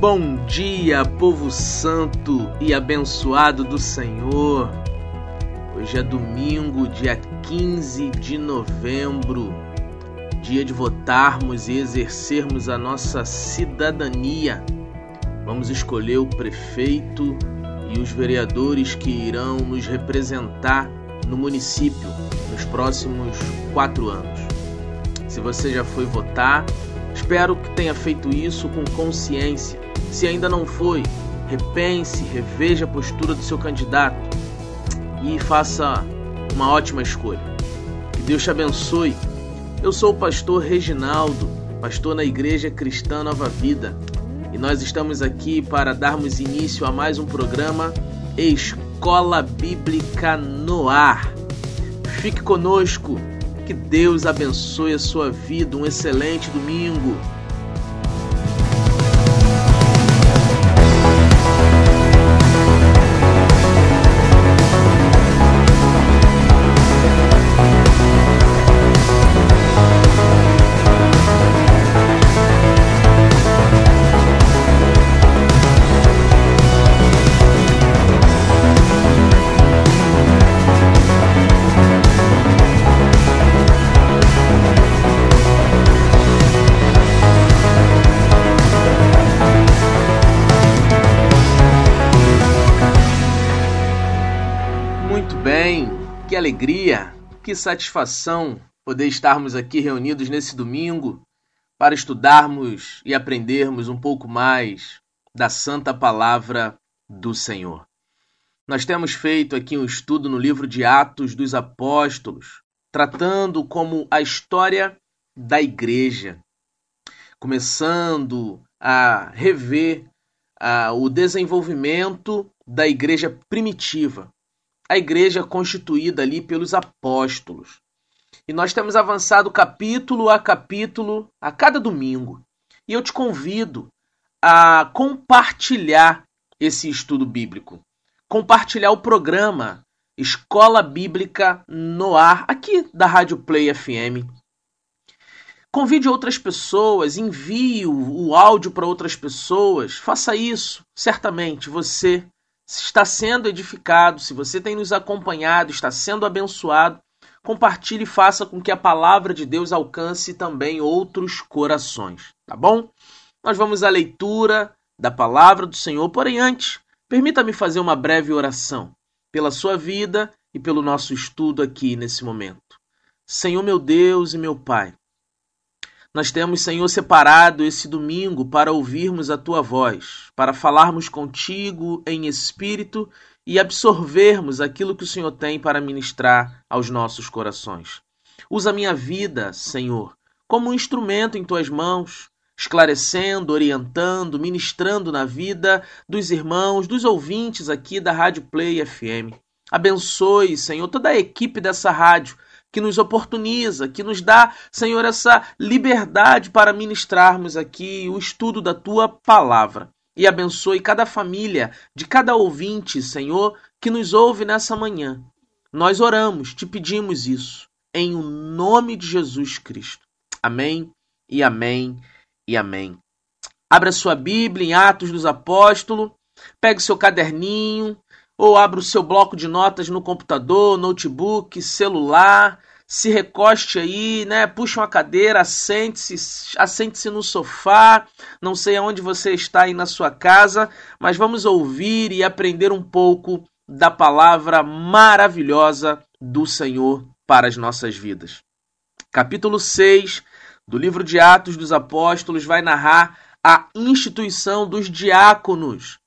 Bom dia, povo santo e abençoado do Senhor. Hoje é domingo, dia 15 de novembro, dia de votarmos e exercermos a nossa cidadania. Vamos escolher o prefeito e os vereadores que irão nos representar no município nos próximos quatro anos. Se você já foi votar, espero que tenha feito isso com consciência. Se ainda não foi, repense, reveja a postura do seu candidato e faça uma ótima escolha. Que Deus te abençoe. Eu sou o pastor Reginaldo, pastor na Igreja Cristã Nova Vida, e nós estamos aqui para darmos início a mais um programa Escola Bíblica no Ar. Fique conosco, que Deus abençoe a sua vida. Um excelente domingo. Alegria, que satisfação poder estarmos aqui reunidos nesse domingo para estudarmos e aprendermos um pouco mais da Santa Palavra do Senhor. Nós temos feito aqui um estudo no livro de Atos dos Apóstolos, tratando como a história da igreja, começando a rever ah, o desenvolvimento da igreja primitiva, a igreja constituída ali pelos apóstolos. E nós temos avançado capítulo a capítulo a cada domingo. E eu te convido a compartilhar esse estudo bíblico, compartilhar o programa Escola Bíblica no Ar, aqui da Rádio Play FM. Convide outras pessoas, envie o áudio para outras pessoas, faça isso. Certamente você está sendo edificado, se você tem nos acompanhado, está sendo abençoado, compartilhe e faça com que a palavra de Deus alcance também outros corações, tá bom? Nós vamos à leitura da palavra do Senhor, porém antes, permita-me fazer uma breve oração pela sua vida e pelo nosso estudo aqui nesse momento. Senhor meu Deus e meu Pai, nós temos, Senhor, separado esse domingo para ouvirmos a tua voz, para falarmos contigo em espírito e absorvermos aquilo que o Senhor tem para ministrar aos nossos corações. Usa a minha vida, Senhor, como um instrumento em tuas mãos, esclarecendo, orientando, ministrando na vida dos irmãos, dos ouvintes aqui da Rádio Play FM. Abençoe, Senhor, toda a equipe dessa rádio que nos oportuniza, que nos dá, Senhor, essa liberdade para ministrarmos aqui o estudo da tua palavra. E abençoe cada família, de cada ouvinte, Senhor, que nos ouve nessa manhã. Nós oramos, te pedimos isso, em o nome de Jesus Cristo. Amém e amém e amém. Abra sua Bíblia em Atos dos Apóstolos, pegue seu caderninho, ou abra o seu bloco de notas no computador, notebook, celular, se recoste aí, né? Puxa uma cadeira, assente-se, assente-se no sofá. Não sei aonde você está aí na sua casa, mas vamos ouvir e aprender um pouco da palavra maravilhosa do Senhor para as nossas vidas. Capítulo 6 do livro de Atos dos Apóstolos vai narrar a instituição dos diáconos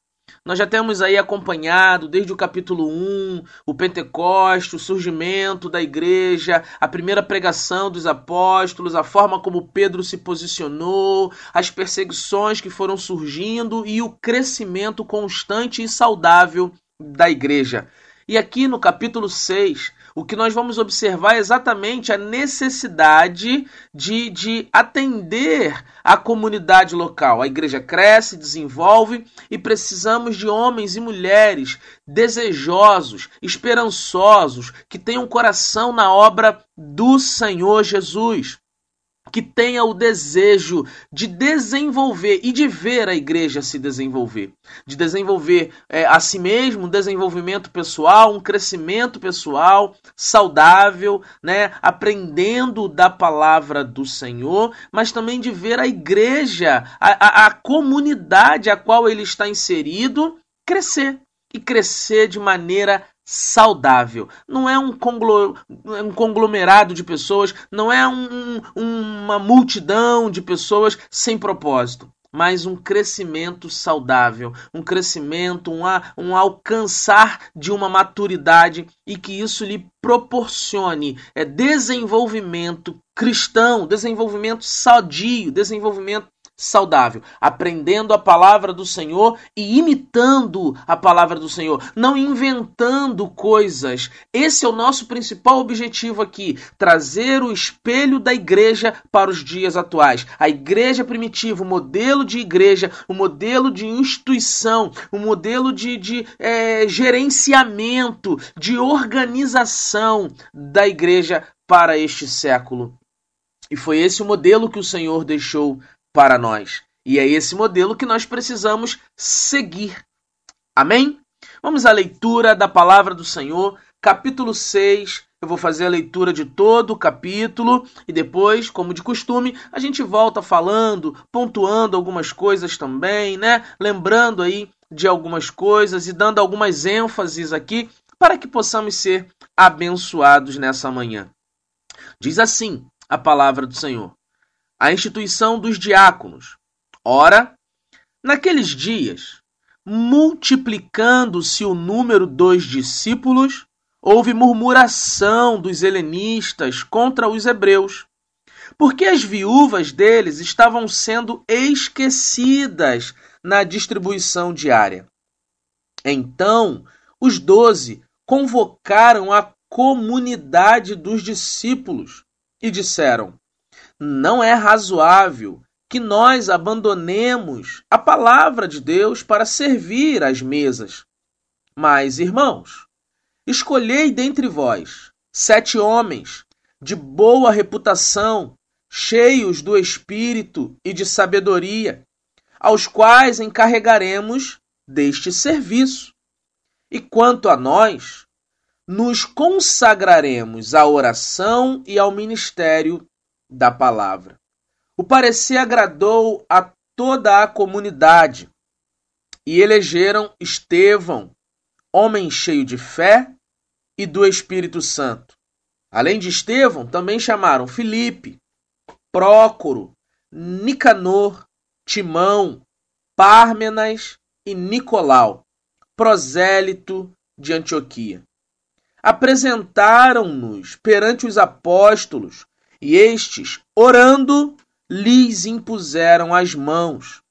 nós já temos aí acompanhado desde o capítulo 1, o Pentecoste, o surgimento da igreja, a primeira pregação dos apóstolos, a forma como Pedro se posicionou, as perseguições que foram surgindo e o crescimento constante e saudável da igreja. E aqui no capítulo 6, o que nós vamos observar é exatamente a necessidade de, de atender a comunidade local. A igreja cresce, desenvolve e precisamos de homens e mulheres desejosos, esperançosos, que tenham coração na obra do Senhor Jesus. Que tenha o desejo de desenvolver e de ver a igreja se desenvolver, de desenvolver é, a si mesmo um desenvolvimento pessoal, um crescimento pessoal saudável, né, aprendendo da palavra do Senhor, mas também de ver a igreja, a, a, a comunidade a qual ele está inserido crescer e crescer de maneira saudável. Não é um, conglomerado de pessoas, não é um, uma multidão de pessoas sem propósito, mas um crescimento saudável, um crescimento, um, um alcançar de uma maturidade e que isso lhe proporcione é, desenvolvimento cristão, desenvolvimento sadio, desenvolvimento saudável, aprendendo a palavra do Senhor e imitando a palavra do Senhor, não inventando coisas. Esse é o nosso principal objetivo aqui: trazer o espelho da igreja para os dias atuais. A igreja primitiva, o modelo de igreja, o modelo de instituição, o modelo de, de é, gerenciamento, de organização da igreja para este século. E foi esse o modelo que o Senhor deixou para nós. E é esse modelo que nós precisamos seguir. Amém? Vamos à leitura da palavra do Senhor, capítulo 6. Eu vou fazer a leitura de todo o capítulo e depois, como de costume, a gente volta falando, pontuando algumas coisas também, né? Lembrando aí de algumas coisas e dando algumas ênfases aqui para que possamos ser abençoados nessa manhã. Diz assim a palavra do Senhor: a instituição dos diáconos. Ora, naqueles dias, multiplicando-se o número dos discípulos, houve murmuração dos helenistas contra os hebreus, porque as viúvas deles estavam sendo esquecidas na distribuição diária. Então, os doze convocaram a comunidade dos discípulos e disseram: não é razoável que nós abandonemos a palavra de Deus para servir às mesas. Mas, irmãos, escolhei dentre vós sete homens de boa reputação, cheios do espírito e de sabedoria, aos quais encarregaremos deste serviço. E quanto a nós, nos consagraremos à oração e ao ministério da palavra. O parecer agradou a toda a comunidade e elegeram Estevão, homem cheio de fé e do Espírito Santo. Além de Estevão, também chamaram Filipe, Prócoro, Nicanor, Timão, Pármenas e Nicolau, prosélito de Antioquia. Apresentaram-nos perante os apóstolos e estes, orando, lhes impuseram as mãos.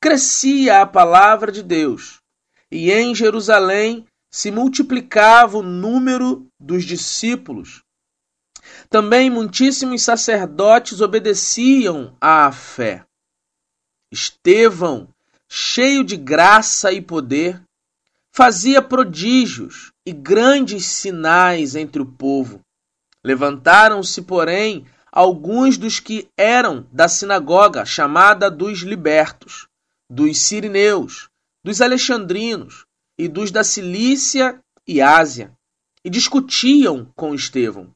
Crescia a palavra de Deus, e em Jerusalém se multiplicava o número dos discípulos. Também muitíssimos sacerdotes obedeciam à fé. Estevão, cheio de graça e poder, fazia prodígios e grandes sinais entre o povo. Levantaram-se, porém, alguns dos que eram da sinagoga chamada dos libertos, dos sirineus, dos alexandrinos e dos da Cilícia e Ásia, e discutiam com Estevão,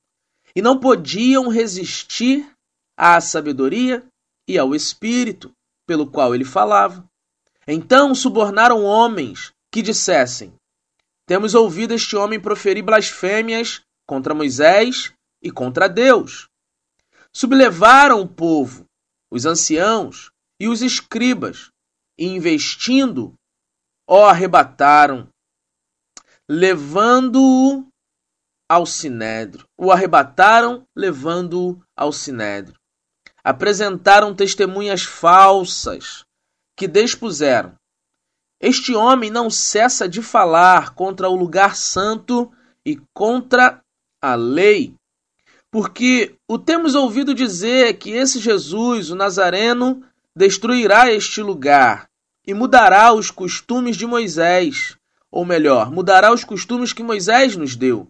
e não podiam resistir à sabedoria e ao espírito pelo qual ele falava. Então subornaram homens que dissessem: Temos ouvido este homem proferir blasfêmias contra Moisés e contra Deus. Sublevaram o povo, os anciãos e os escribas, e investindo, o arrebataram, levando-o ao sinédrio. O arrebataram, levando-o ao sinédrio. Apresentaram testemunhas falsas que despuseram. Este homem não cessa de falar contra o lugar santo e contra a lei porque o temos ouvido dizer que esse Jesus, o Nazareno, destruirá este lugar e mudará os costumes de Moisés, ou melhor, mudará os costumes que Moisés nos deu.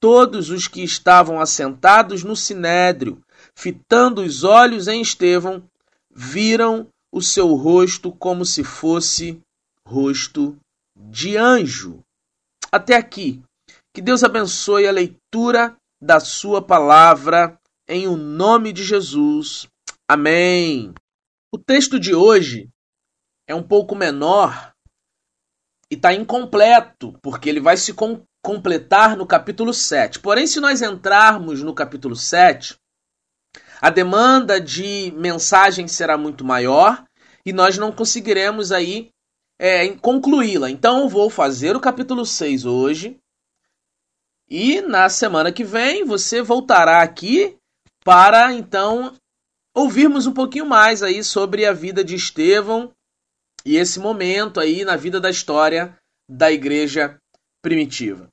Todos os que estavam assentados no sinédrio fitando os olhos em Estevão, viram o seu rosto como se fosse rosto de anjo. Até aqui. Que Deus abençoe a leitura da sua palavra em o nome de Jesus. Amém. O texto de hoje é um pouco menor e está incompleto, porque ele vai se com completar no capítulo 7. Porém, se nós entrarmos no capítulo 7, a demanda de mensagem será muito maior e nós não conseguiremos aí é, concluí-la. Então, eu vou fazer o capítulo 6 hoje e na semana que vem você voltará aqui para então ouvirmos um pouquinho mais aí sobre a vida de Estevão e esse momento aí na vida da história da igreja primitiva.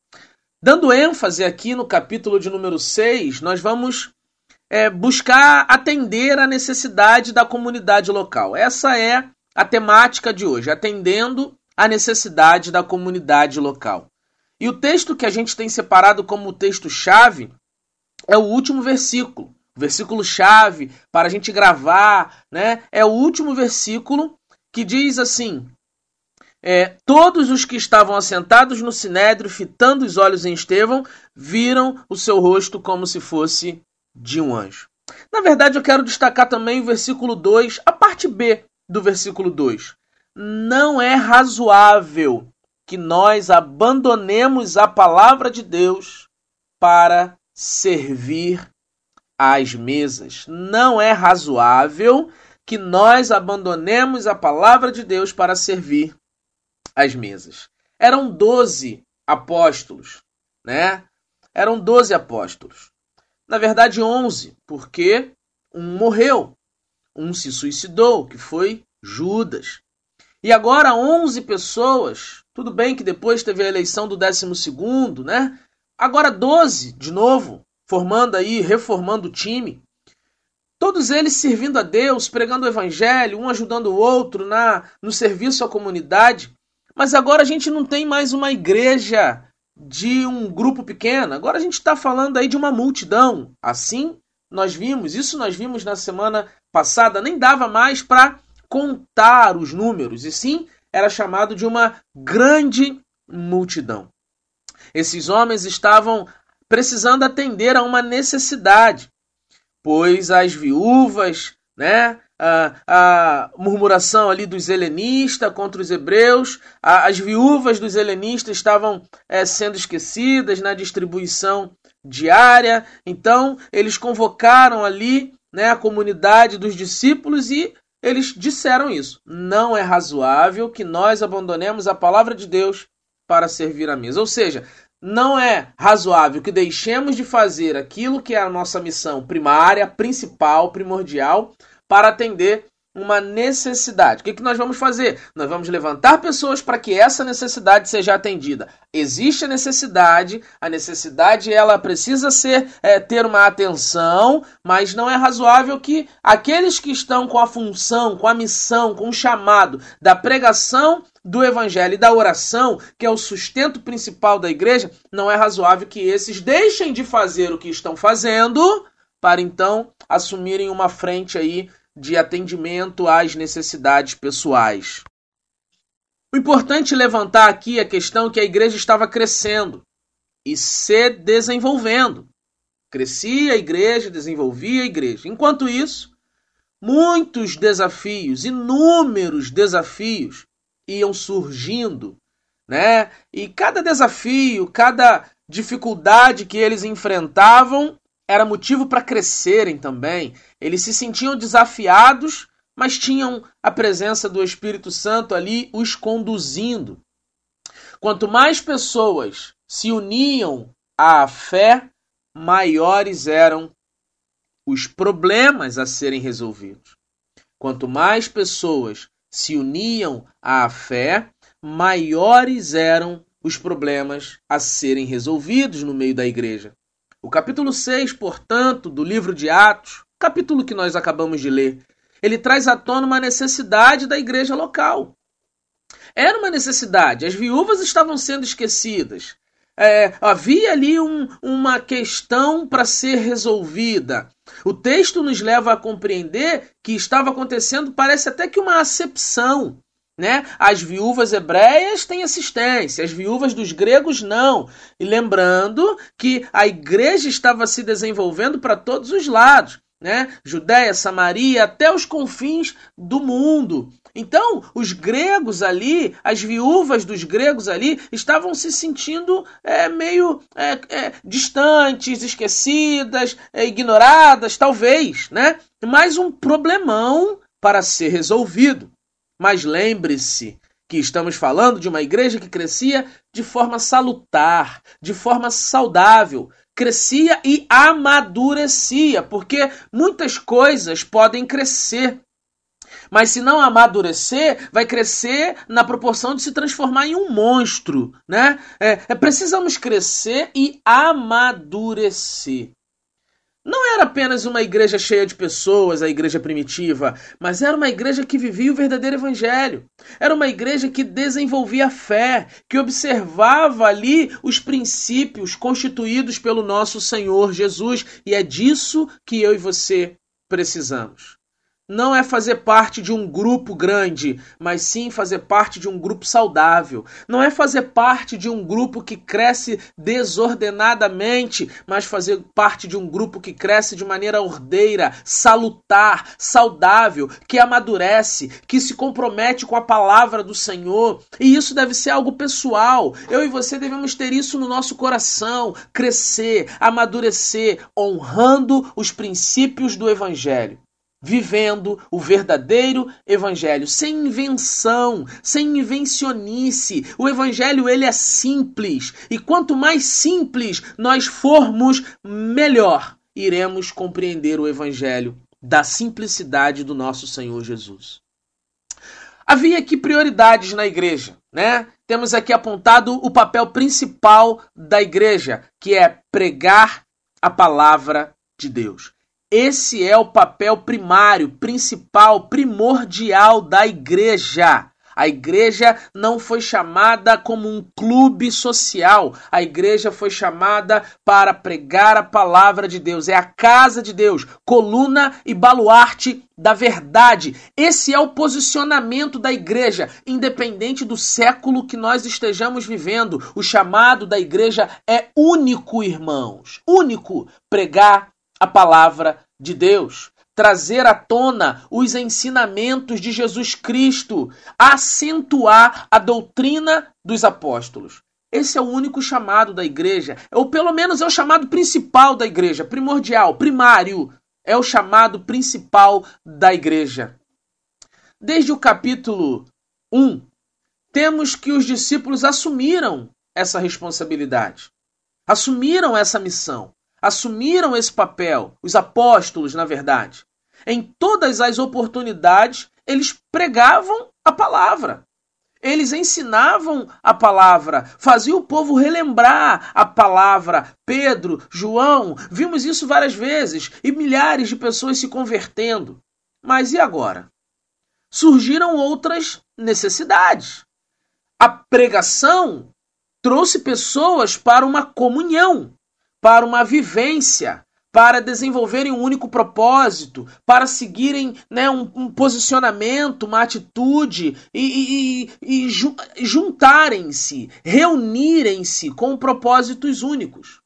Dando ênfase aqui no capítulo de número 6, nós vamos é, buscar atender a necessidade da comunidade local. Essa é a temática de hoje, atendendo a necessidade da comunidade local. E o texto que a gente tem separado como texto-chave é o último versículo. O versículo-chave para a gente gravar, né? É o último versículo que diz assim: é, todos os que estavam assentados no sinédrio, fitando os olhos em Estevão, viram o seu rosto como se fosse de um anjo. Na verdade, eu quero destacar também o versículo 2, a parte B do versículo 2. Não é razoável que nós abandonemos a palavra de Deus para servir às mesas. Não é razoável que nós abandonemos a palavra de Deus para servir as mesas. Eram doze apóstolos, né? Eram doze apóstolos. Na verdade, onze, porque um morreu, um se suicidou, que foi Judas. E agora onze pessoas, tudo bem que depois teve a eleição do décimo segundo, né? Agora doze, de novo, formando aí, reformando o time. Todos eles servindo a Deus, pregando o evangelho, um ajudando o outro na no serviço à comunidade. Mas agora a gente não tem mais uma igreja de um grupo pequeno, agora a gente está falando aí de uma multidão. Assim, nós vimos, isso nós vimos na semana passada, nem dava mais para contar os números, e sim era chamado de uma grande multidão. Esses homens estavam precisando atender a uma necessidade, pois as viúvas, né, a, a murmuração ali dos helenistas contra os hebreus, a, as viúvas dos helenistas estavam é, sendo esquecidas na distribuição diária, então eles convocaram ali né, a comunidade dos discípulos e eles disseram isso. Não é razoável que nós abandonemos a palavra de Deus para servir a mesa. Ou seja, não é razoável que deixemos de fazer aquilo que é a nossa missão primária, principal, primordial, para atender uma necessidade. O que, que nós vamos fazer? Nós vamos levantar pessoas para que essa necessidade seja atendida. Existe a necessidade, a necessidade ela precisa ser é, ter uma atenção, mas não é razoável que aqueles que estão com a função, com a missão, com o chamado da pregação do evangelho e da oração, que é o sustento principal da igreja, não é razoável que esses deixem de fazer o que estão fazendo para então assumirem uma frente aí de atendimento às necessidades pessoais. O importante levantar aqui a questão que a igreja estava crescendo e se desenvolvendo. Crescia a igreja, desenvolvia a igreja. Enquanto isso, muitos desafios, inúmeros desafios iam surgindo, né? E cada desafio, cada dificuldade que eles enfrentavam era motivo para crescerem também. Eles se sentiam desafiados, mas tinham a presença do Espírito Santo ali os conduzindo. Quanto mais pessoas se uniam à fé, maiores eram os problemas a serem resolvidos. Quanto mais pessoas se uniam à fé, maiores eram os problemas a serem resolvidos no meio da igreja. O capítulo 6, portanto, do livro de Atos, capítulo que nós acabamos de ler, ele traz à tona uma necessidade da igreja local. Era uma necessidade, as viúvas estavam sendo esquecidas. É, havia ali um, uma questão para ser resolvida. O texto nos leva a compreender que estava acontecendo, parece até que uma acepção. Né? As viúvas hebreias têm assistência, as viúvas dos gregos não. E lembrando que a igreja estava se desenvolvendo para todos os lados, né? Judéia, Samaria, até os confins do mundo. Então, os gregos ali, as viúvas dos gregos ali, estavam se sentindo é, meio é, é, distantes, esquecidas, é, ignoradas, talvez, né? Mais um problemão para ser resolvido. Mas lembre-se que estamos falando de uma igreja que crescia de forma salutar, de forma saudável, crescia e amadurecia, porque muitas coisas podem crescer mas se não amadurecer, vai crescer na proporção de se transformar em um monstro, né? É, é, precisamos crescer e amadurecer. Não era apenas uma igreja cheia de pessoas, a igreja primitiva, mas era uma igreja que vivia o verdadeiro evangelho. Era uma igreja que desenvolvia a fé, que observava ali os princípios constituídos pelo nosso Senhor Jesus, e é disso que eu e você precisamos não é fazer parte de um grupo grande, mas sim fazer parte de um grupo saudável. Não é fazer parte de um grupo que cresce desordenadamente, mas fazer parte de um grupo que cresce de maneira ordeira, salutar, saudável, que amadurece, que se compromete com a palavra do Senhor. E isso deve ser algo pessoal. Eu e você devemos ter isso no nosso coração, crescer, amadurecer, honrando os princípios do evangelho vivendo o verdadeiro evangelho, sem invenção, sem invencionice. O evangelho ele é simples, e quanto mais simples nós formos, melhor iremos compreender o evangelho da simplicidade do nosso Senhor Jesus. Havia aqui prioridades na igreja, né? Temos aqui apontado o papel principal da igreja, que é pregar a palavra de Deus. Esse é o papel primário, principal, primordial da igreja. A igreja não foi chamada como um clube social. A igreja foi chamada para pregar a palavra de Deus. É a casa de Deus, coluna e baluarte da verdade. Esse é o posicionamento da igreja, independente do século que nós estejamos vivendo. O chamado da igreja é único, irmãos. Único. Pregar a palavra de Deus, trazer à tona os ensinamentos de Jesus Cristo, acentuar a doutrina dos apóstolos. Esse é o único chamado da igreja, ou pelo menos é o chamado principal da igreja, primordial, primário, é o chamado principal da igreja. Desde o capítulo 1, temos que os discípulos assumiram essa responsabilidade, assumiram essa missão assumiram esse papel, os apóstolos, na verdade. Em todas as oportunidades, eles pregavam a palavra. Eles ensinavam a palavra, faziam o povo relembrar a palavra. Pedro, João, vimos isso várias vezes e milhares de pessoas se convertendo. Mas e agora? Surgiram outras necessidades. A pregação trouxe pessoas para uma comunhão, para uma vivência, para desenvolverem um único propósito, para seguirem né, um, um posicionamento, uma atitude e, e, e juntarem-se, reunirem-se com propósitos únicos.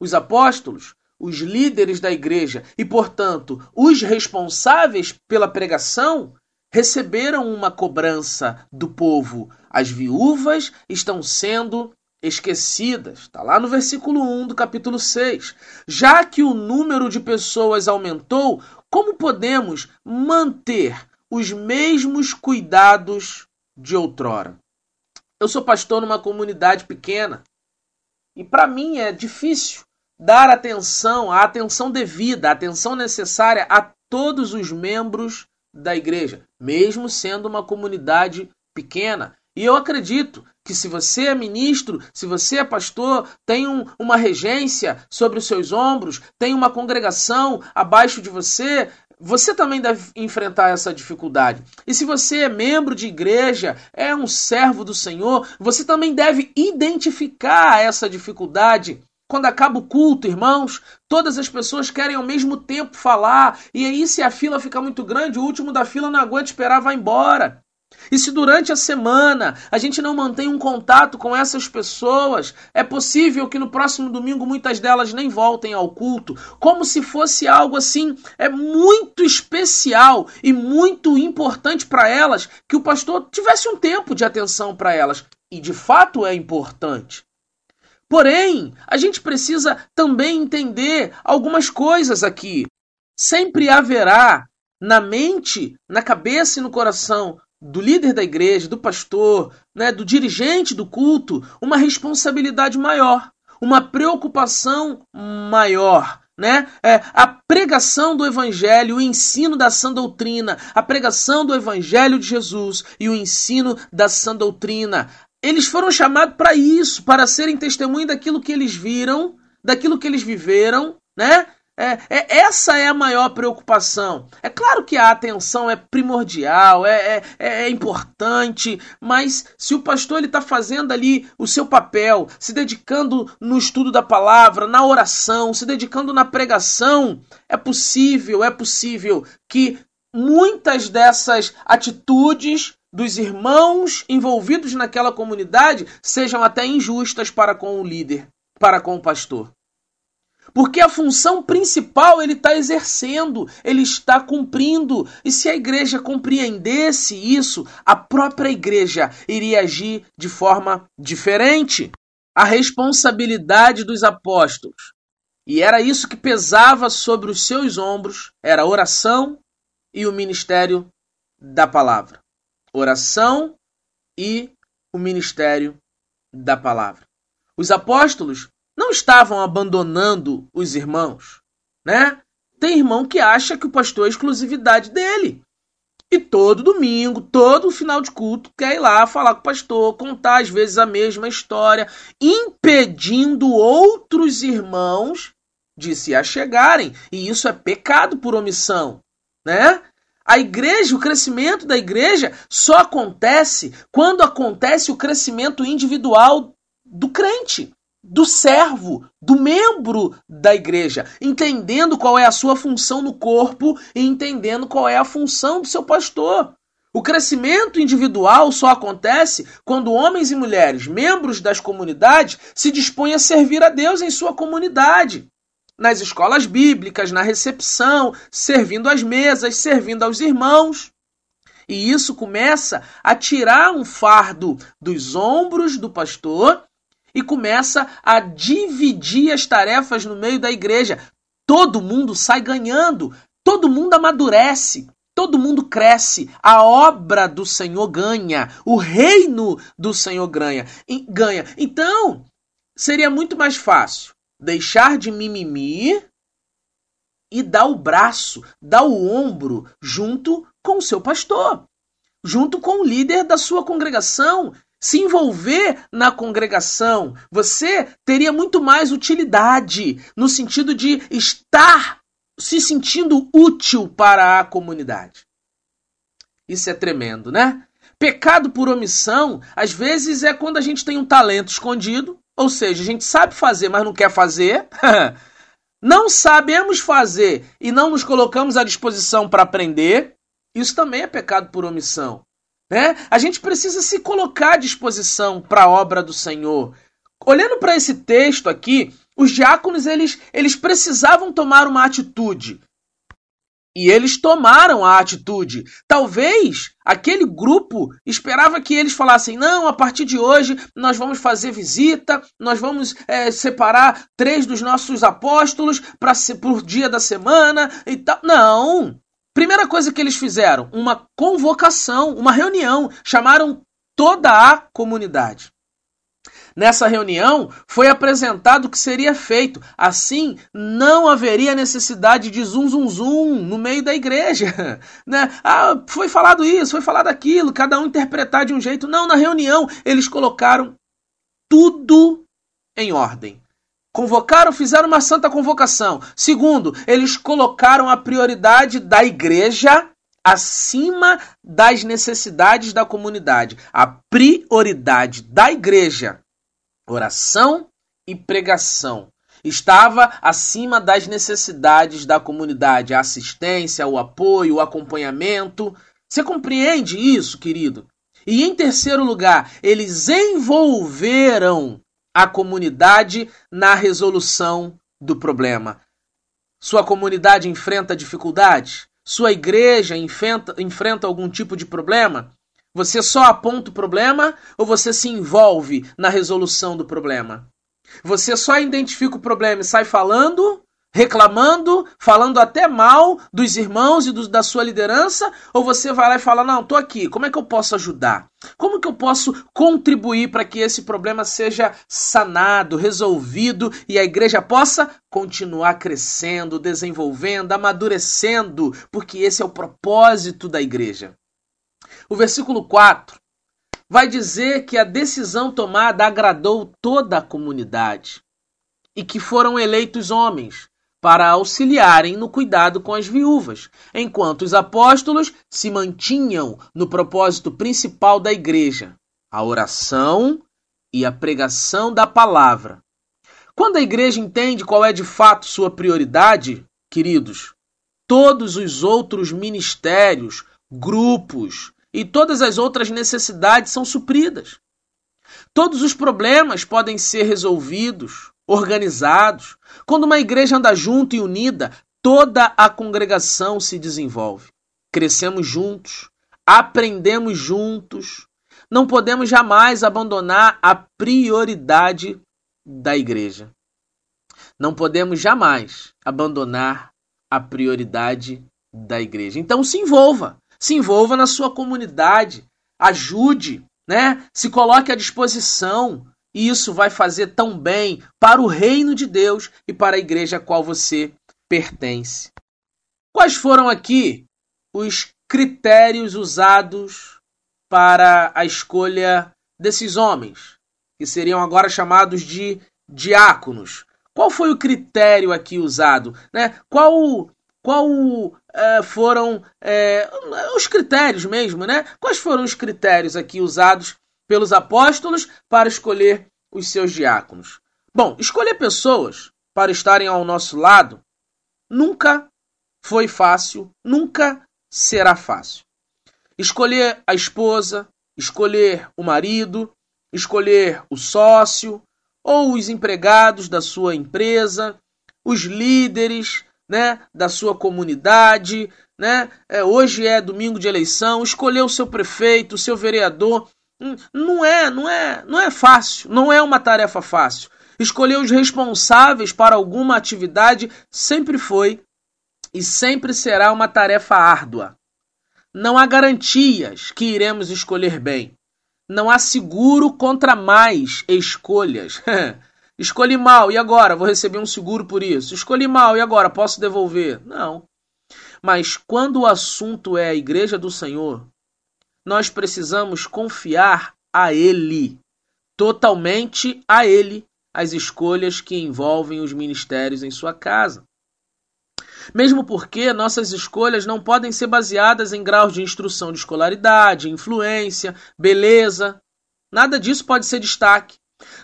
Os apóstolos, os líderes da igreja e, portanto, os responsáveis pela pregação receberam uma cobrança do povo. As viúvas estão sendo esquecidas. Está lá no versículo 1 do capítulo 6. Já que o número de pessoas aumentou, como podemos manter os mesmos cuidados de outrora? Eu sou pastor numa comunidade pequena e para mim é difícil dar atenção, a atenção devida, a atenção necessária a todos os membros da igreja, mesmo sendo uma comunidade pequena. E eu acredito que se você é ministro, se você é pastor, tem um, uma regência sobre os seus ombros, tem uma congregação abaixo de você, você também deve enfrentar essa dificuldade. E se você é membro de igreja, é um servo do Senhor, você também deve identificar essa dificuldade quando acaba o culto, irmãos, todas as pessoas querem ao mesmo tempo falar, e aí se a fila fica muito grande, o último da fila não aguenta esperar, vai embora. E se durante a semana a gente não mantém um contato com essas pessoas, é possível que no próximo domingo muitas delas nem voltem ao culto, como se fosse algo assim, é muito especial e muito importante para elas que o pastor tivesse um tempo de atenção para elas. E de fato é importante. Porém, a gente precisa também entender algumas coisas aqui. Sempre haverá na mente, na cabeça e no coração do líder da igreja, do pastor, né, do dirigente do culto, uma responsabilidade maior, uma preocupação maior. Né? É, a pregação do Evangelho, o ensino da sã doutrina, a pregação do Evangelho de Jesus e o ensino da sã doutrina. Eles foram chamados para isso, para serem testemunho daquilo que eles viram, daquilo que eles viveram, né? É, é, essa é a maior preocupação. É claro que a atenção é primordial, é, é, é importante, mas se o pastor está fazendo ali o seu papel, se dedicando no estudo da palavra, na oração, se dedicando na pregação, é possível, é possível que muitas dessas atitudes dos irmãos envolvidos naquela comunidade sejam até injustas para com o líder, para com o pastor. Porque a função principal ele está exercendo, ele está cumprindo. E se a igreja compreendesse isso, a própria igreja iria agir de forma diferente. A responsabilidade dos apóstolos. E era isso que pesava sobre os seus ombros, era a oração e o ministério da palavra. Oração e o ministério da palavra. Os apóstolos não estavam abandonando os irmãos, né? Tem irmão que acha que o pastor é exclusividade dele. E todo domingo, todo final de culto, quer ir lá falar com o pastor, contar às vezes a mesma história, impedindo outros irmãos de se achegarem. E isso é pecado por omissão, né? A igreja, o crescimento da igreja só acontece quando acontece o crescimento individual do crente do servo, do membro da igreja, entendendo qual é a sua função no corpo e entendendo qual é a função do seu pastor. O crescimento individual só acontece quando homens e mulheres, membros das comunidades, se dispõem a servir a Deus em sua comunidade. Nas escolas bíblicas, na recepção, servindo às mesas, servindo aos irmãos. E isso começa a tirar um fardo dos ombros do pastor e começa a dividir as tarefas no meio da igreja. Todo mundo sai ganhando, todo mundo amadurece, todo mundo cresce, a obra do Senhor ganha, o reino do Senhor ganha. ganha. Então, seria muito mais fácil deixar de mimimi e dar o braço, dar o ombro junto com o seu pastor, junto com o líder da sua congregação se envolver na congregação, você teria muito mais utilidade no sentido de estar se sentindo útil para a comunidade. Isso é tremendo, né? Pecado por omissão, às vezes, é quando a gente tem um talento escondido, ou seja, a gente sabe fazer, mas não quer fazer. não sabemos fazer e não nos colocamos à disposição para aprender. Isso também é pecado por omissão. Né? A gente precisa se colocar à disposição para a obra do Senhor. Olhando para esse texto aqui, os diáconos eles, eles precisavam tomar uma atitude. E eles tomaram a atitude. Talvez aquele grupo esperava que eles falassem: não, a partir de hoje nós vamos fazer visita, nós vamos é, separar três dos nossos apóstolos para por dia da semana e tal. Não! Primeira coisa que eles fizeram, uma convocação, uma reunião, chamaram toda a comunidade. Nessa reunião foi apresentado o que seria feito. Assim, não haveria necessidade de zum zum zum no meio da igreja. Né? Ah, foi falado isso, foi falado aquilo, cada um interpretar de um jeito. Não, na reunião eles colocaram tudo em ordem. Convocaram, fizeram uma santa convocação. Segundo, eles colocaram a prioridade da igreja acima das necessidades da comunidade. A prioridade da igreja, oração e pregação. estava acima das necessidades da comunidade, a assistência, o apoio, o acompanhamento. Você compreende isso, querido? E em terceiro lugar, eles envolveram a comunidade na resolução do problema. Sua comunidade enfrenta dificuldades? Sua igreja enfrenta, enfrenta algum tipo de problema? Você só aponta o problema ou você se envolve na resolução do problema? Você só identifica o problema e sai falando, reclamando, falando até mal dos irmãos e do, da sua liderança? Ou você vai lá e fala: Não, estou aqui, como é que eu posso ajudar? Como que eu posso contribuir para que esse problema seja sanado, resolvido e a igreja possa continuar crescendo, desenvolvendo, amadurecendo? Porque esse é o propósito da igreja. O versículo 4 vai dizer que a decisão tomada agradou toda a comunidade e que foram eleitos homens para auxiliarem no cuidado com as viúvas, enquanto os apóstolos se mantinham no propósito principal da igreja, a oração e a pregação da palavra. Quando a igreja entende qual é de fato sua prioridade, queridos, todos os outros ministérios, grupos, e todas as outras necessidades são supridas. Todos os problemas podem ser resolvidos, organizados. Quando uma igreja anda junto e unida, toda a congregação se desenvolve. Crescemos juntos, aprendemos juntos. Não podemos jamais abandonar a prioridade da igreja. Não podemos jamais abandonar a prioridade da igreja. Então se envolva se envolva na sua comunidade, ajude, né? Se coloque à disposição. E isso vai fazer tão bem para o reino de Deus e para a igreja a qual você pertence. Quais foram aqui os critérios usados para a escolha desses homens, que seriam agora chamados de diáconos? Qual foi o critério aqui usado? Né? Qual qual é, foram é, os critérios mesmo, né? Quais foram os critérios aqui usados pelos apóstolos para escolher os seus diáconos? Bom, escolher pessoas para estarem ao nosso lado nunca foi fácil, nunca será fácil. Escolher a esposa, escolher o marido, escolher o sócio ou os empregados da sua empresa, os líderes, né, da sua comunidade, né? É, hoje é domingo de eleição, escolher o seu prefeito, o seu vereador, não é, não é, não é fácil, não é uma tarefa fácil. Escolher os responsáveis para alguma atividade sempre foi e sempre será uma tarefa árdua. Não há garantias que iremos escolher bem. Não há seguro contra mais escolhas. Escolhi mal, e agora? Vou receber um seguro por isso. Escolhi mal, e agora? Posso devolver? Não. Mas quando o assunto é a igreja do Senhor, nós precisamos confiar a Ele, totalmente a Ele, as escolhas que envolvem os ministérios em sua casa. Mesmo porque nossas escolhas não podem ser baseadas em graus de instrução de escolaridade, influência, beleza. Nada disso pode ser destaque.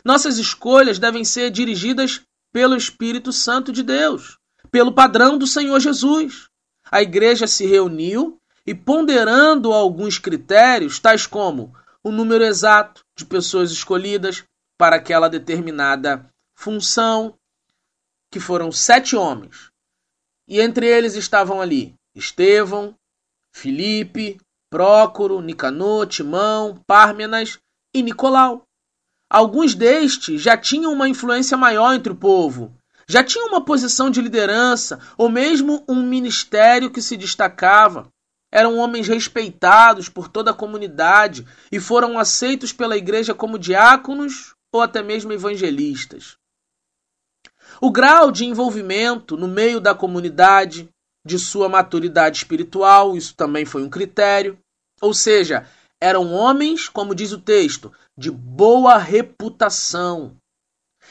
Nossas escolhas devem ser dirigidas pelo Espírito Santo de Deus, pelo padrão do Senhor Jesus. A igreja se reuniu e, ponderando alguns critérios, tais como o número exato de pessoas escolhidas para aquela determinada função, que foram sete homens. E entre eles estavam ali Estevão, Filipe, Prócoro, Nicanor, Timão, Pármenas e Nicolau. Alguns destes já tinham uma influência maior entre o povo, já tinham uma posição de liderança ou mesmo um ministério que se destacava. Eram homens respeitados por toda a comunidade e foram aceitos pela igreja como diáconos ou até mesmo evangelistas. O grau de envolvimento no meio da comunidade, de sua maturidade espiritual, isso também foi um critério. Ou seja, eram homens, como diz o texto, de boa reputação.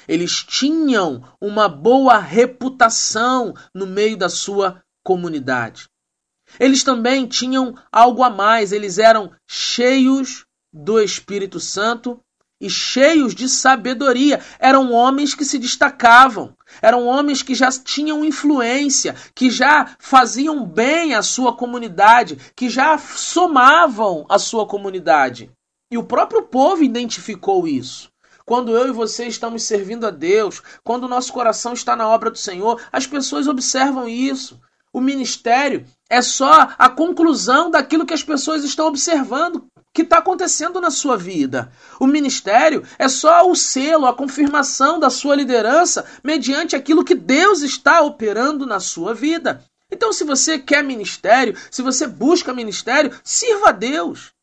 Eles tinham uma boa reputação no meio da sua comunidade. Eles também tinham algo a mais, eles eram cheios do Espírito Santo e cheios de sabedoria. Eram homens que se destacavam, eram homens que já tinham influência, que já faziam bem à sua comunidade, que já somavam à sua comunidade. E o próprio povo identificou isso. Quando eu e você estamos servindo a Deus, quando o nosso coração está na obra do Senhor, as pessoas observam isso. O ministério é só a conclusão daquilo que as pessoas estão observando que está acontecendo na sua vida. O ministério é só o selo, a confirmação da sua liderança mediante aquilo que Deus está operando na sua vida. Então, se você quer ministério, se você busca ministério, sirva a Deus.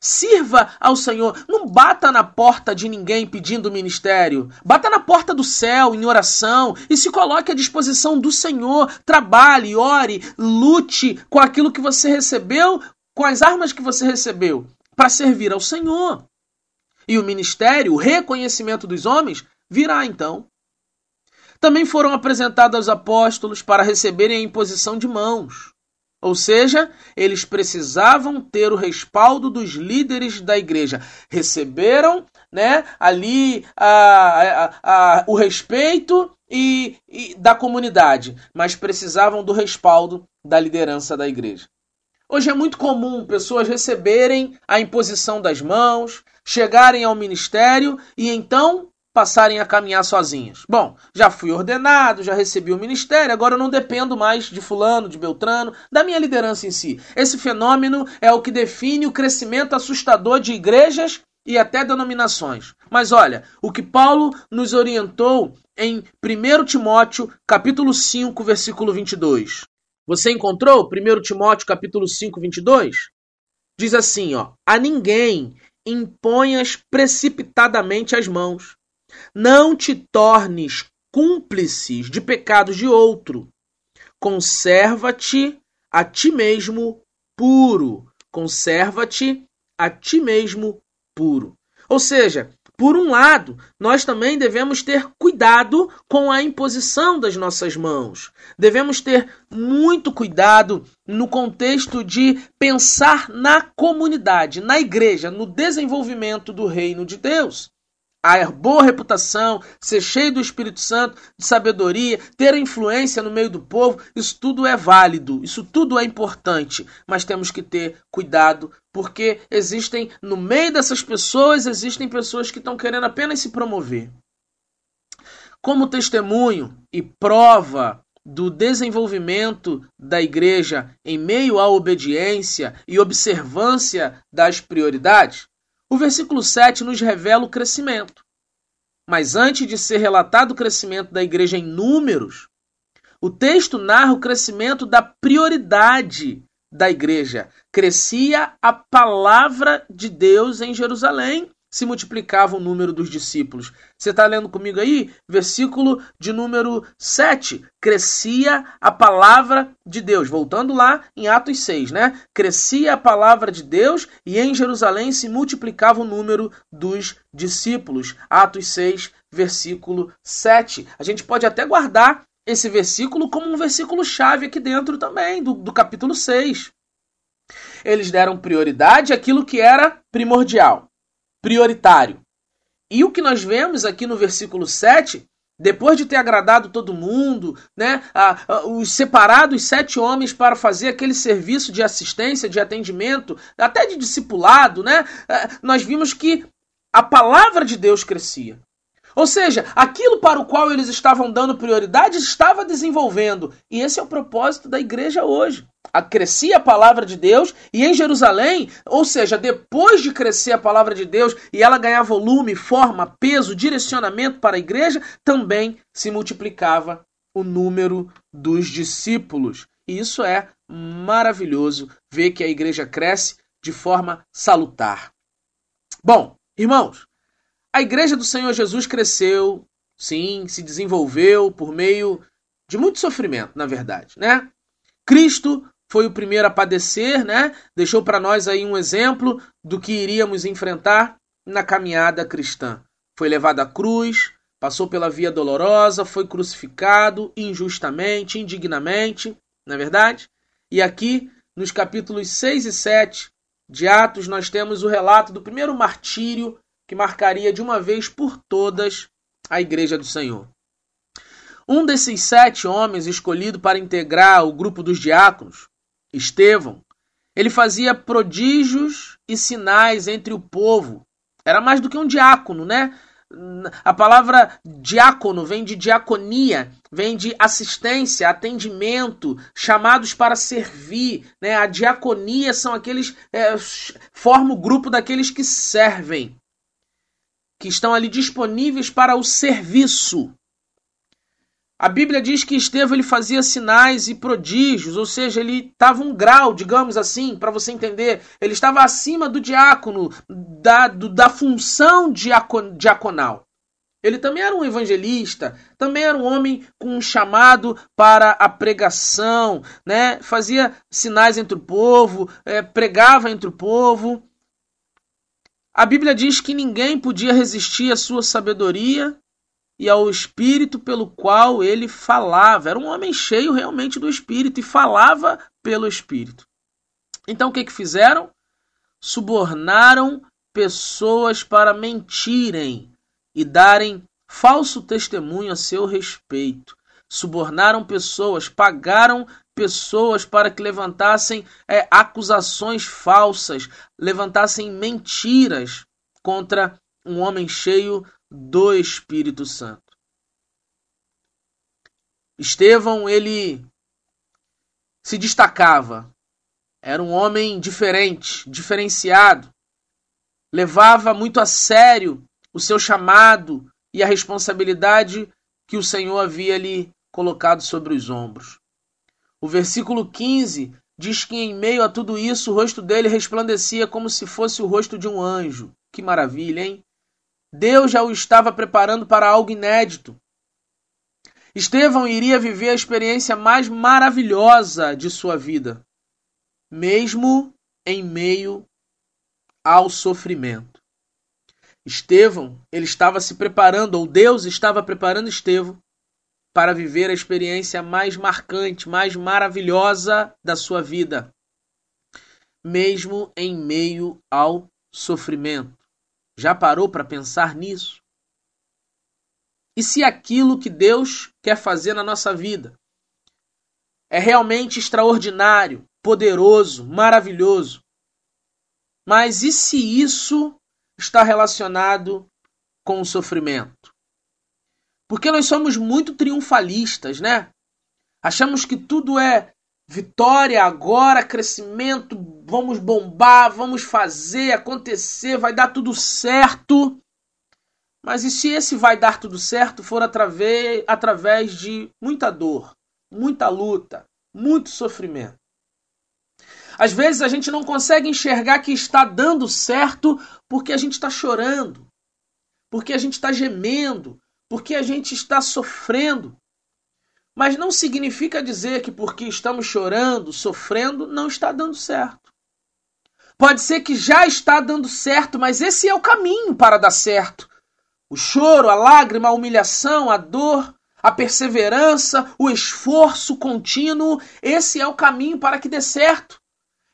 Sirva ao Senhor. Não bata na porta de ninguém pedindo ministério. Bata na porta do céu em oração e se coloque à disposição do Senhor. Trabalhe, ore, lute com aquilo que você recebeu, com as armas que você recebeu, para servir ao Senhor. E o ministério, o reconhecimento dos homens, virá então. Também foram apresentados aos apóstolos para receberem a imposição de mãos. Ou seja, eles precisavam ter o respaldo dos líderes da igreja. Receberam né, ali a, a, a, o respeito e, e da comunidade, mas precisavam do respaldo da liderança da igreja. Hoje é muito comum pessoas receberem a imposição das mãos, chegarem ao ministério e então passarem a caminhar sozinhas. Bom, já fui ordenado, já recebi o ministério, agora eu não dependo mais de fulano, de Beltrano, da minha liderança em si. Esse fenômeno é o que define o crescimento assustador de igrejas e até denominações. Mas olha, o que Paulo nos orientou em 1 Timóteo, capítulo 5, versículo 22. Você encontrou 1 Timóteo, capítulo 5, 22? Diz assim, ó: A ninguém imponhas precipitadamente as mãos, não te tornes cúmplices de pecados de outro. Conserva-te a ti mesmo puro. Conserva-te a ti mesmo puro. Ou seja, por um lado, nós também devemos ter cuidado com a imposição das nossas mãos. Devemos ter muito cuidado no contexto de pensar na comunidade, na igreja, no desenvolvimento do reino de Deus a boa reputação, ser cheio do Espírito Santo, de sabedoria, ter influência no meio do povo, isso tudo é válido, isso tudo é importante, mas temos que ter cuidado, porque existem, no meio dessas pessoas, existem pessoas que estão querendo apenas se promover. Como testemunho e prova do desenvolvimento da igreja em meio à obediência e observância das prioridades, o versículo 7 nos revela o crescimento. Mas antes de ser relatado o crescimento da igreja em números, o texto narra o crescimento da prioridade da igreja. Crescia a palavra de Deus em Jerusalém se multiplicava o número dos discípulos. Você está lendo comigo aí? Versículo de número 7. Crescia a palavra de Deus. Voltando lá em Atos 6, né? Crescia a palavra de Deus e em Jerusalém se multiplicava o número dos discípulos. Atos 6, versículo 7. A gente pode até guardar esse versículo como um versículo chave aqui dentro também, do, do capítulo 6. Eles deram prioridade àquilo que era primordial prioritário. E o que nós vemos aqui no versículo 7, depois de ter agradado todo mundo, né, os separados sete homens para fazer aquele serviço de assistência, de atendimento, até de discipulado, né, é, nós vimos que a palavra de Deus crescia. Ou seja, aquilo para o qual eles estavam dando prioridade estava desenvolvendo. E esse é o propósito da igreja hoje. A crescia a palavra de Deus e em Jerusalém, ou seja, depois de crescer a palavra de Deus e ela ganhar volume, forma, peso, direcionamento para a igreja, também se multiplicava o número dos discípulos. E isso é maravilhoso ver que a igreja cresce de forma salutar. Bom, irmãos, a igreja do Senhor Jesus cresceu, sim, se desenvolveu por meio de muito sofrimento, na verdade, né? Cristo foi o primeiro a padecer, né? Deixou para nós aí um exemplo do que iríamos enfrentar na caminhada cristã. Foi levado à cruz, passou pela via dolorosa, foi crucificado injustamente, indignamente, na é verdade? E aqui, nos capítulos 6 e 7 de Atos, nós temos o relato do primeiro martírio que marcaria de uma vez por todas a Igreja do Senhor. Um desses sete homens escolhido para integrar o grupo dos diáconos, Estevão, ele fazia prodígios e sinais entre o povo. Era mais do que um diácono, né? A palavra diácono vem de diaconia, vem de assistência, atendimento, chamados para servir. Né? A diaconia são aqueles. É, forma o grupo daqueles que servem, que estão ali disponíveis para o serviço. A Bíblia diz que Estevão ele fazia sinais e prodígios, ou seja, ele estava um grau, digamos assim, para você entender, ele estava acima do diácono, da, do, da função diacon, diaconal. Ele também era um evangelista, também era um homem com um chamado para a pregação, né? fazia sinais entre o povo, é, pregava entre o povo. A Bíblia diz que ninguém podia resistir à sua sabedoria e ao espírito pelo qual ele falava. Era um homem cheio realmente do espírito e falava pelo espírito. Então o que, que fizeram? Subornaram pessoas para mentirem e darem falso testemunho a seu respeito. Subornaram pessoas, pagaram pessoas para que levantassem é, acusações falsas, levantassem mentiras contra um homem cheio do Espírito Santo. Estevão, ele se destacava. Era um homem diferente, diferenciado. Levava muito a sério o seu chamado e a responsabilidade que o Senhor havia lhe colocado sobre os ombros. O versículo 15 diz que em meio a tudo isso o rosto dele resplandecia como se fosse o rosto de um anjo. Que maravilha, hein? Deus já o estava preparando para algo inédito. Estevão iria viver a experiência mais maravilhosa de sua vida, mesmo em meio ao sofrimento. Estevão, ele estava se preparando, ou Deus estava preparando Estevão para viver a experiência mais marcante, mais maravilhosa da sua vida, mesmo em meio ao sofrimento. Já parou para pensar nisso? E se aquilo que Deus quer fazer na nossa vida é realmente extraordinário, poderoso, maravilhoso, mas e se isso está relacionado com o sofrimento? Porque nós somos muito triunfalistas, né? Achamos que tudo é vitória agora, crescimento, vamos bombar, vamos fazer acontecer, vai dar tudo certo. Mas e se esse vai dar tudo certo for através, através de muita dor, muita luta, muito sofrimento? Às vezes a gente não consegue enxergar que está dando certo porque a gente está chorando, porque a gente está gemendo, porque a gente está sofrendo. Mas não significa dizer que porque estamos chorando, sofrendo, não está dando certo. Pode ser que já está dando certo, mas esse é o caminho para dar certo. O choro, a lágrima, a humilhação, a dor, a perseverança, o esforço contínuo, esse é o caminho para que dê certo.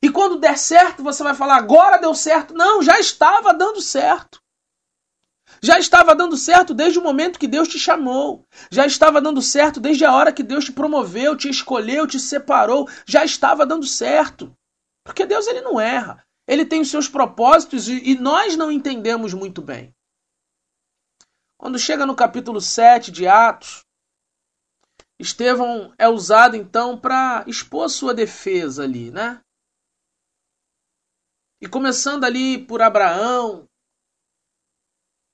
E quando der certo, você vai falar, agora deu certo. Não, já estava dando certo. Já estava dando certo desde o momento que Deus te chamou. Já estava dando certo desde a hora que Deus te promoveu, te escolheu, te separou. Já estava dando certo. Porque Deus ele não erra. Ele tem os seus propósitos e, e nós não entendemos muito bem. Quando chega no capítulo 7 de Atos, Estevão é usado então para expor sua defesa ali, né? E começando ali por Abraão,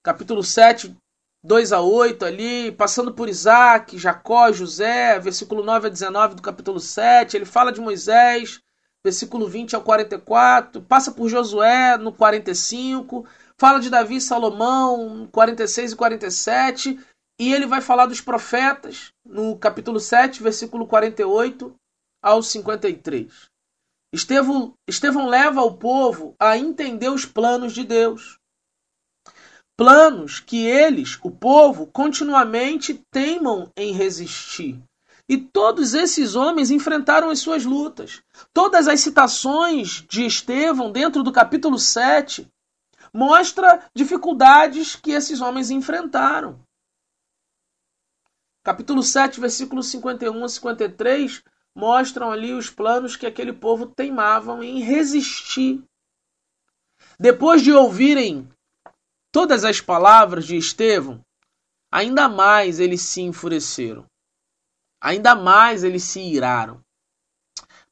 capítulo 7, 2 a 8 ali, passando por Isaac, Jacó, José, versículo 9 a 19 do capítulo 7, ele fala de Moisés, versículo 20 ao 44, passa por Josué no 45, fala de Davi e Salomão, 46 e 47, e ele vai falar dos profetas no capítulo 7, versículo 48 ao 53. Estevão, Estevão leva o povo a entender os planos de Deus planos que eles, o povo, continuamente teimam em resistir. E todos esses homens enfrentaram as suas lutas. Todas as citações de Estevão dentro do capítulo 7 mostra dificuldades que esses homens enfrentaram. Capítulo 7, versículos 51 a 53 mostram ali os planos que aquele povo teimavam em resistir. Depois de ouvirem todas as palavras de Estevão, ainda mais eles se enfureceram. Ainda mais eles se iraram.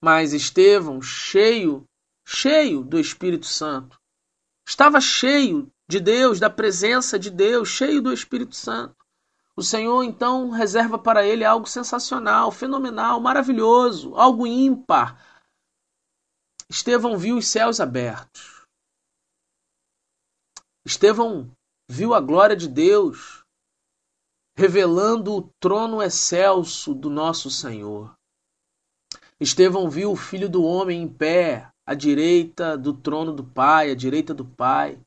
Mas Estevão, cheio, cheio do Espírito Santo, estava cheio de Deus, da presença de Deus, cheio do Espírito Santo. O Senhor então reserva para ele algo sensacional, fenomenal, maravilhoso, algo ímpar. Estevão viu os céus abertos. Estevão viu a glória de Deus revelando o trono excelso do nosso Senhor. Estevão viu o Filho do Homem em pé, à direita do trono do Pai, à direita do Pai.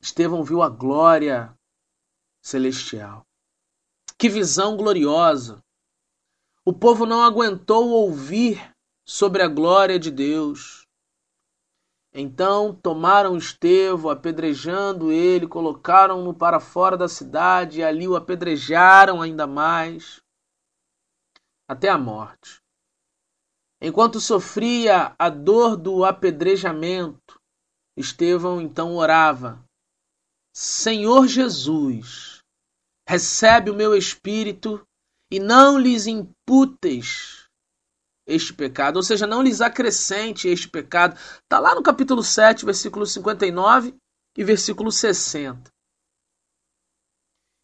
Estevão viu a glória celestial. Que visão gloriosa! O povo não aguentou ouvir sobre a glória de Deus. Então tomaram Estevão, apedrejando ele, colocaram-no para fora da cidade e ali o apedrejaram ainda mais, até a morte. Enquanto sofria a dor do apedrejamento, Estevão então orava: Senhor Jesus, recebe o meu espírito e não lhes imputeis este pecado, ou seja, não lhes acrescente este pecado. Está lá no capítulo 7, versículo 59 e versículo 60.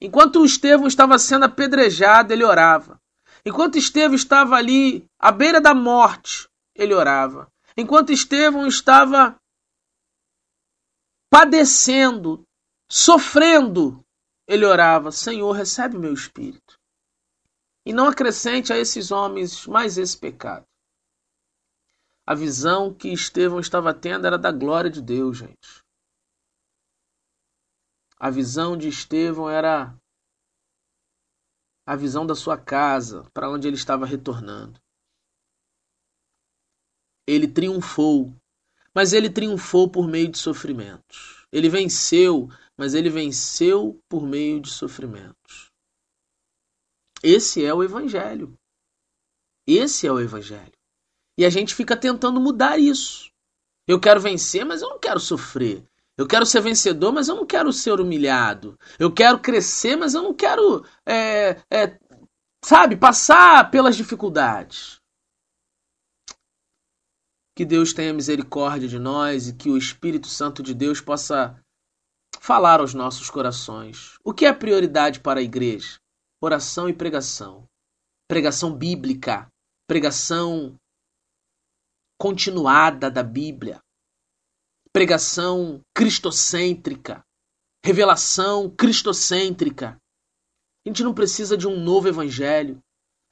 Enquanto Estevão estava sendo apedrejado, ele orava. Enquanto Estevão estava ali à beira da morte, ele orava. Enquanto Estevão estava padecendo, sofrendo, ele orava: Senhor, recebe meu espírito. E não acrescente a esses homens mais esse pecado. A visão que Estevão estava tendo era da glória de Deus, gente. A visão de Estevão era a visão da sua casa, para onde ele estava retornando. Ele triunfou, mas ele triunfou por meio de sofrimentos. Ele venceu mas ele venceu por meio de sofrimentos. Esse é o Evangelho. Esse é o Evangelho. E a gente fica tentando mudar isso. Eu quero vencer, mas eu não quero sofrer. Eu quero ser vencedor, mas eu não quero ser humilhado. Eu quero crescer, mas eu não quero, é, é, sabe, passar pelas dificuldades. Que Deus tenha misericórdia de nós e que o Espírito Santo de Deus possa falar aos nossos corações. O que é prioridade para a igreja? Oração e pregação. Pregação bíblica, pregação continuada da Bíblia, pregação cristocêntrica, revelação cristocêntrica. A gente não precisa de um novo evangelho.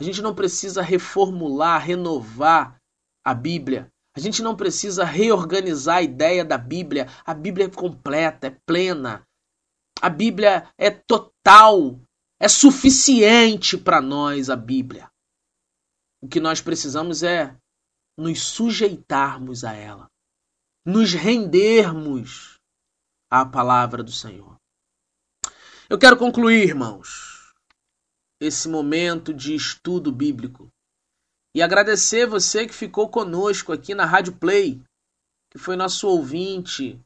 A gente não precisa reformular, renovar a Bíblia. A gente não precisa reorganizar a ideia da Bíblia. A Bíblia é completa, é plena. A Bíblia é total. É suficiente para nós a Bíblia. O que nós precisamos é nos sujeitarmos a ela, nos rendermos à palavra do Senhor. Eu quero concluir, irmãos, esse momento de estudo bíblico e agradecer você que ficou conosco aqui na Rádio Play, que foi nosso ouvinte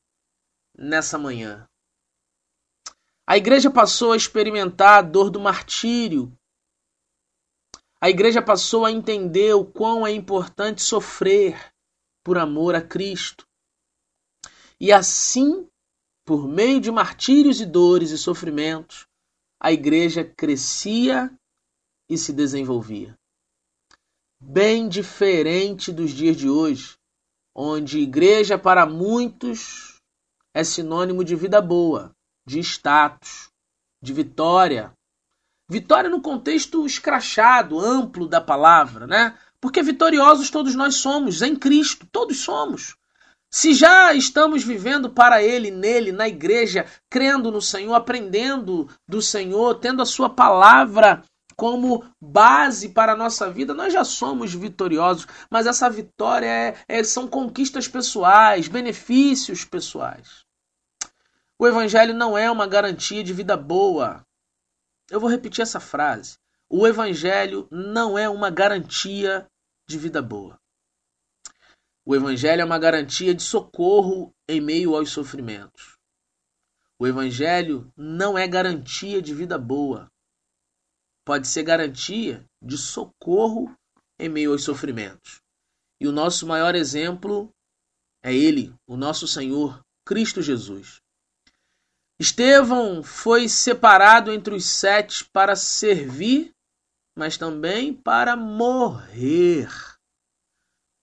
nessa manhã. A igreja passou a experimentar a dor do martírio. A igreja passou a entender o quão é importante sofrer por amor a Cristo. E assim, por meio de martírios e dores e sofrimentos, a igreja crescia e se desenvolvia bem diferente dos dias de hoje, onde igreja para muitos é sinônimo de vida boa, de status, de vitória. Vitória no contexto escrachado, amplo da palavra, né? Porque vitoriosos todos nós somos, em Cristo, todos somos. Se já estamos vivendo para Ele, nele, na igreja, crendo no Senhor, aprendendo do Senhor, tendo a Sua palavra como base para a nossa vida, nós já somos vitoriosos, mas essa vitória é, é, são conquistas pessoais, benefícios pessoais. O Evangelho não é uma garantia de vida boa. Eu vou repetir essa frase. O Evangelho não é uma garantia de vida boa. O Evangelho é uma garantia de socorro em meio aos sofrimentos. O Evangelho não é garantia de vida boa. Pode ser garantia de socorro em meio aos sofrimentos. E o nosso maior exemplo é Ele, o nosso Senhor, Cristo Jesus. Estevão foi separado entre os sete para servir, mas também para morrer.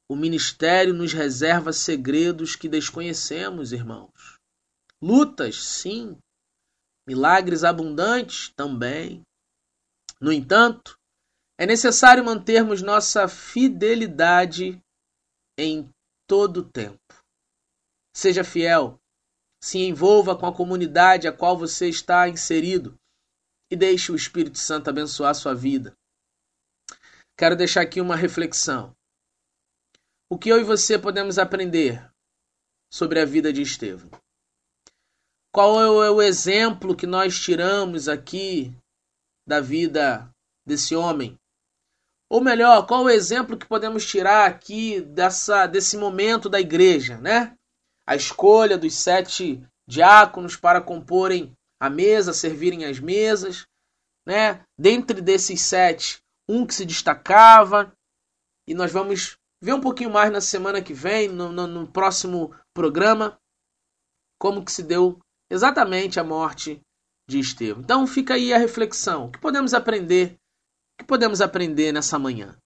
O ministério nos reserva segredos que desconhecemos, irmãos. Lutas, sim. Milagres abundantes também. No entanto, é necessário mantermos nossa fidelidade em todo o tempo. Seja fiel, se envolva com a comunidade a qual você está inserido e deixe o Espírito Santo abençoar sua vida. Quero deixar aqui uma reflexão. O que eu e você podemos aprender sobre a vida de Estevão? Qual é o exemplo que nós tiramos aqui da vida desse homem? Ou melhor, qual o exemplo que podemos tirar aqui dessa, desse momento da igreja, né? A escolha dos sete diáconos para comporem a mesa, servirem as mesas, né? Dentre desses sete, um que se destacava, e nós vamos ver um pouquinho mais na semana que vem, no, no, no próximo programa, como que se deu exatamente a morte de Estevão. Então fica aí a reflexão. O que podemos aprender que podemos aprender nessa manhã?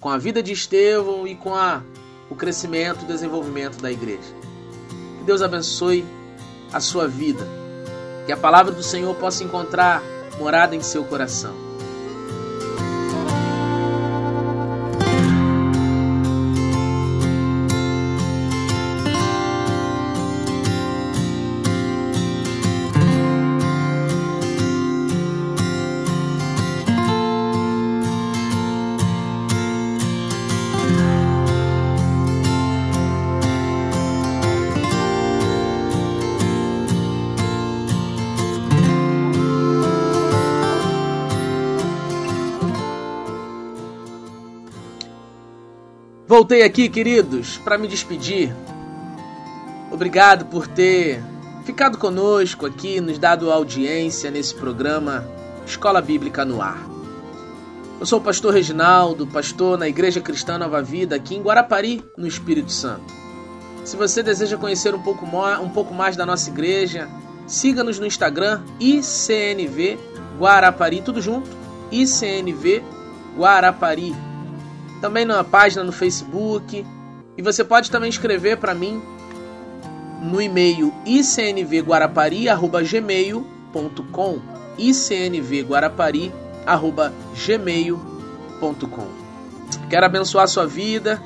Com a vida de Estevão e com a, o crescimento e desenvolvimento da igreja. Deus abençoe a sua vida. Que a palavra do Senhor possa encontrar morada em seu coração. Voltei aqui, queridos, para me despedir. Obrigado por ter ficado conosco aqui, nos dado audiência nesse programa Escola Bíblica no Ar. Eu sou o pastor Reginaldo, pastor na Igreja Cristã Nova Vida, aqui em Guarapari, no Espírito Santo. Se você deseja conhecer um pouco, um pouco mais da nossa igreja, siga-nos no Instagram ICNV Guarapari, tudo junto, ICNV Guarapari também na página no Facebook. E você pode também escrever para mim no e-mail icnvguarapari@gmail.com icnvguarapari@gmail.com. Quero abençoar a sua vida.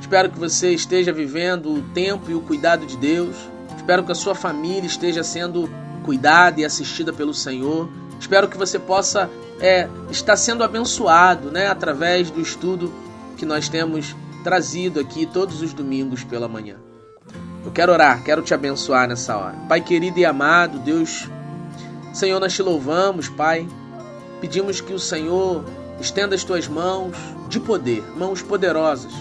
Espero que você esteja vivendo o tempo e o cuidado de Deus. Espero que a sua família esteja sendo cuidada e assistida pelo Senhor. Espero que você possa é, estar sendo abençoado né, através do estudo que nós temos trazido aqui todos os domingos pela manhã. Eu quero orar, quero te abençoar nessa hora. Pai querido e amado, Deus, Senhor, nós te louvamos, Pai. Pedimos que o Senhor estenda as tuas mãos de poder, mãos poderosas,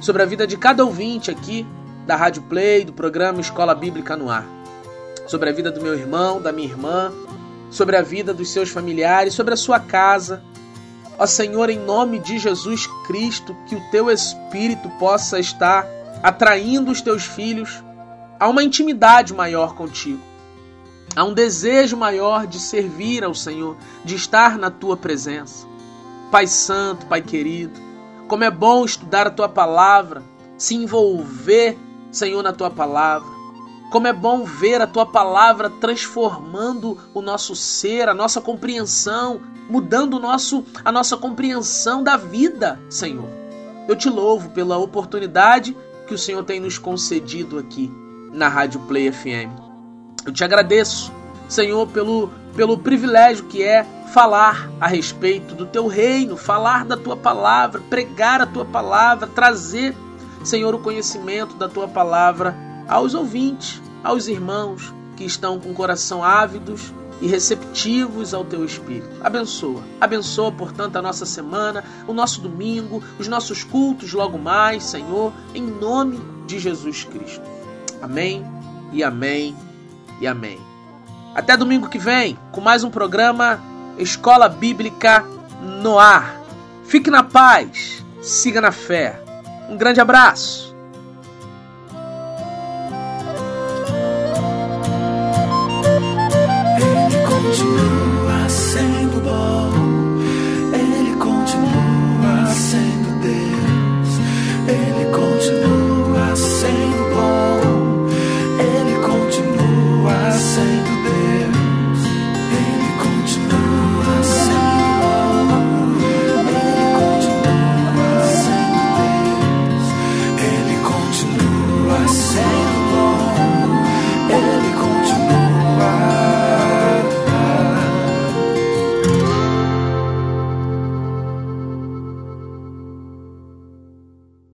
sobre a vida de cada ouvinte aqui da Rádio Play, do programa Escola Bíblica no Ar. Sobre a vida do meu irmão, da minha irmã, sobre a vida dos seus familiares, sobre a sua casa, Ó Senhor, em nome de Jesus Cristo, que o teu Espírito possa estar atraindo os teus filhos a uma intimidade maior contigo, a um desejo maior de servir ao Senhor, de estar na tua presença. Pai Santo, Pai querido, como é bom estudar a tua palavra, se envolver, Senhor, na tua palavra. Como é bom ver a tua palavra transformando o nosso ser, a nossa compreensão, mudando o nosso, a nossa compreensão da vida, Senhor. Eu te louvo pela oportunidade que o Senhor tem nos concedido aqui na Rádio Play FM. Eu te agradeço, Senhor, pelo, pelo privilégio que é falar a respeito do teu reino, falar da tua palavra, pregar a tua palavra, trazer, Senhor, o conhecimento da tua palavra aos ouvintes, aos irmãos, que estão com o coração ávidos e receptivos ao teu espírito. Abençoa. Abençoa, portanto, a nossa semana, o nosso domingo, os nossos cultos logo mais, Senhor, em nome de Jesus Cristo. Amém e amém e amém. Até domingo que vem com mais um programa Escola Bíblica no ar. Fique na paz, siga na fé. Um grande abraço. you.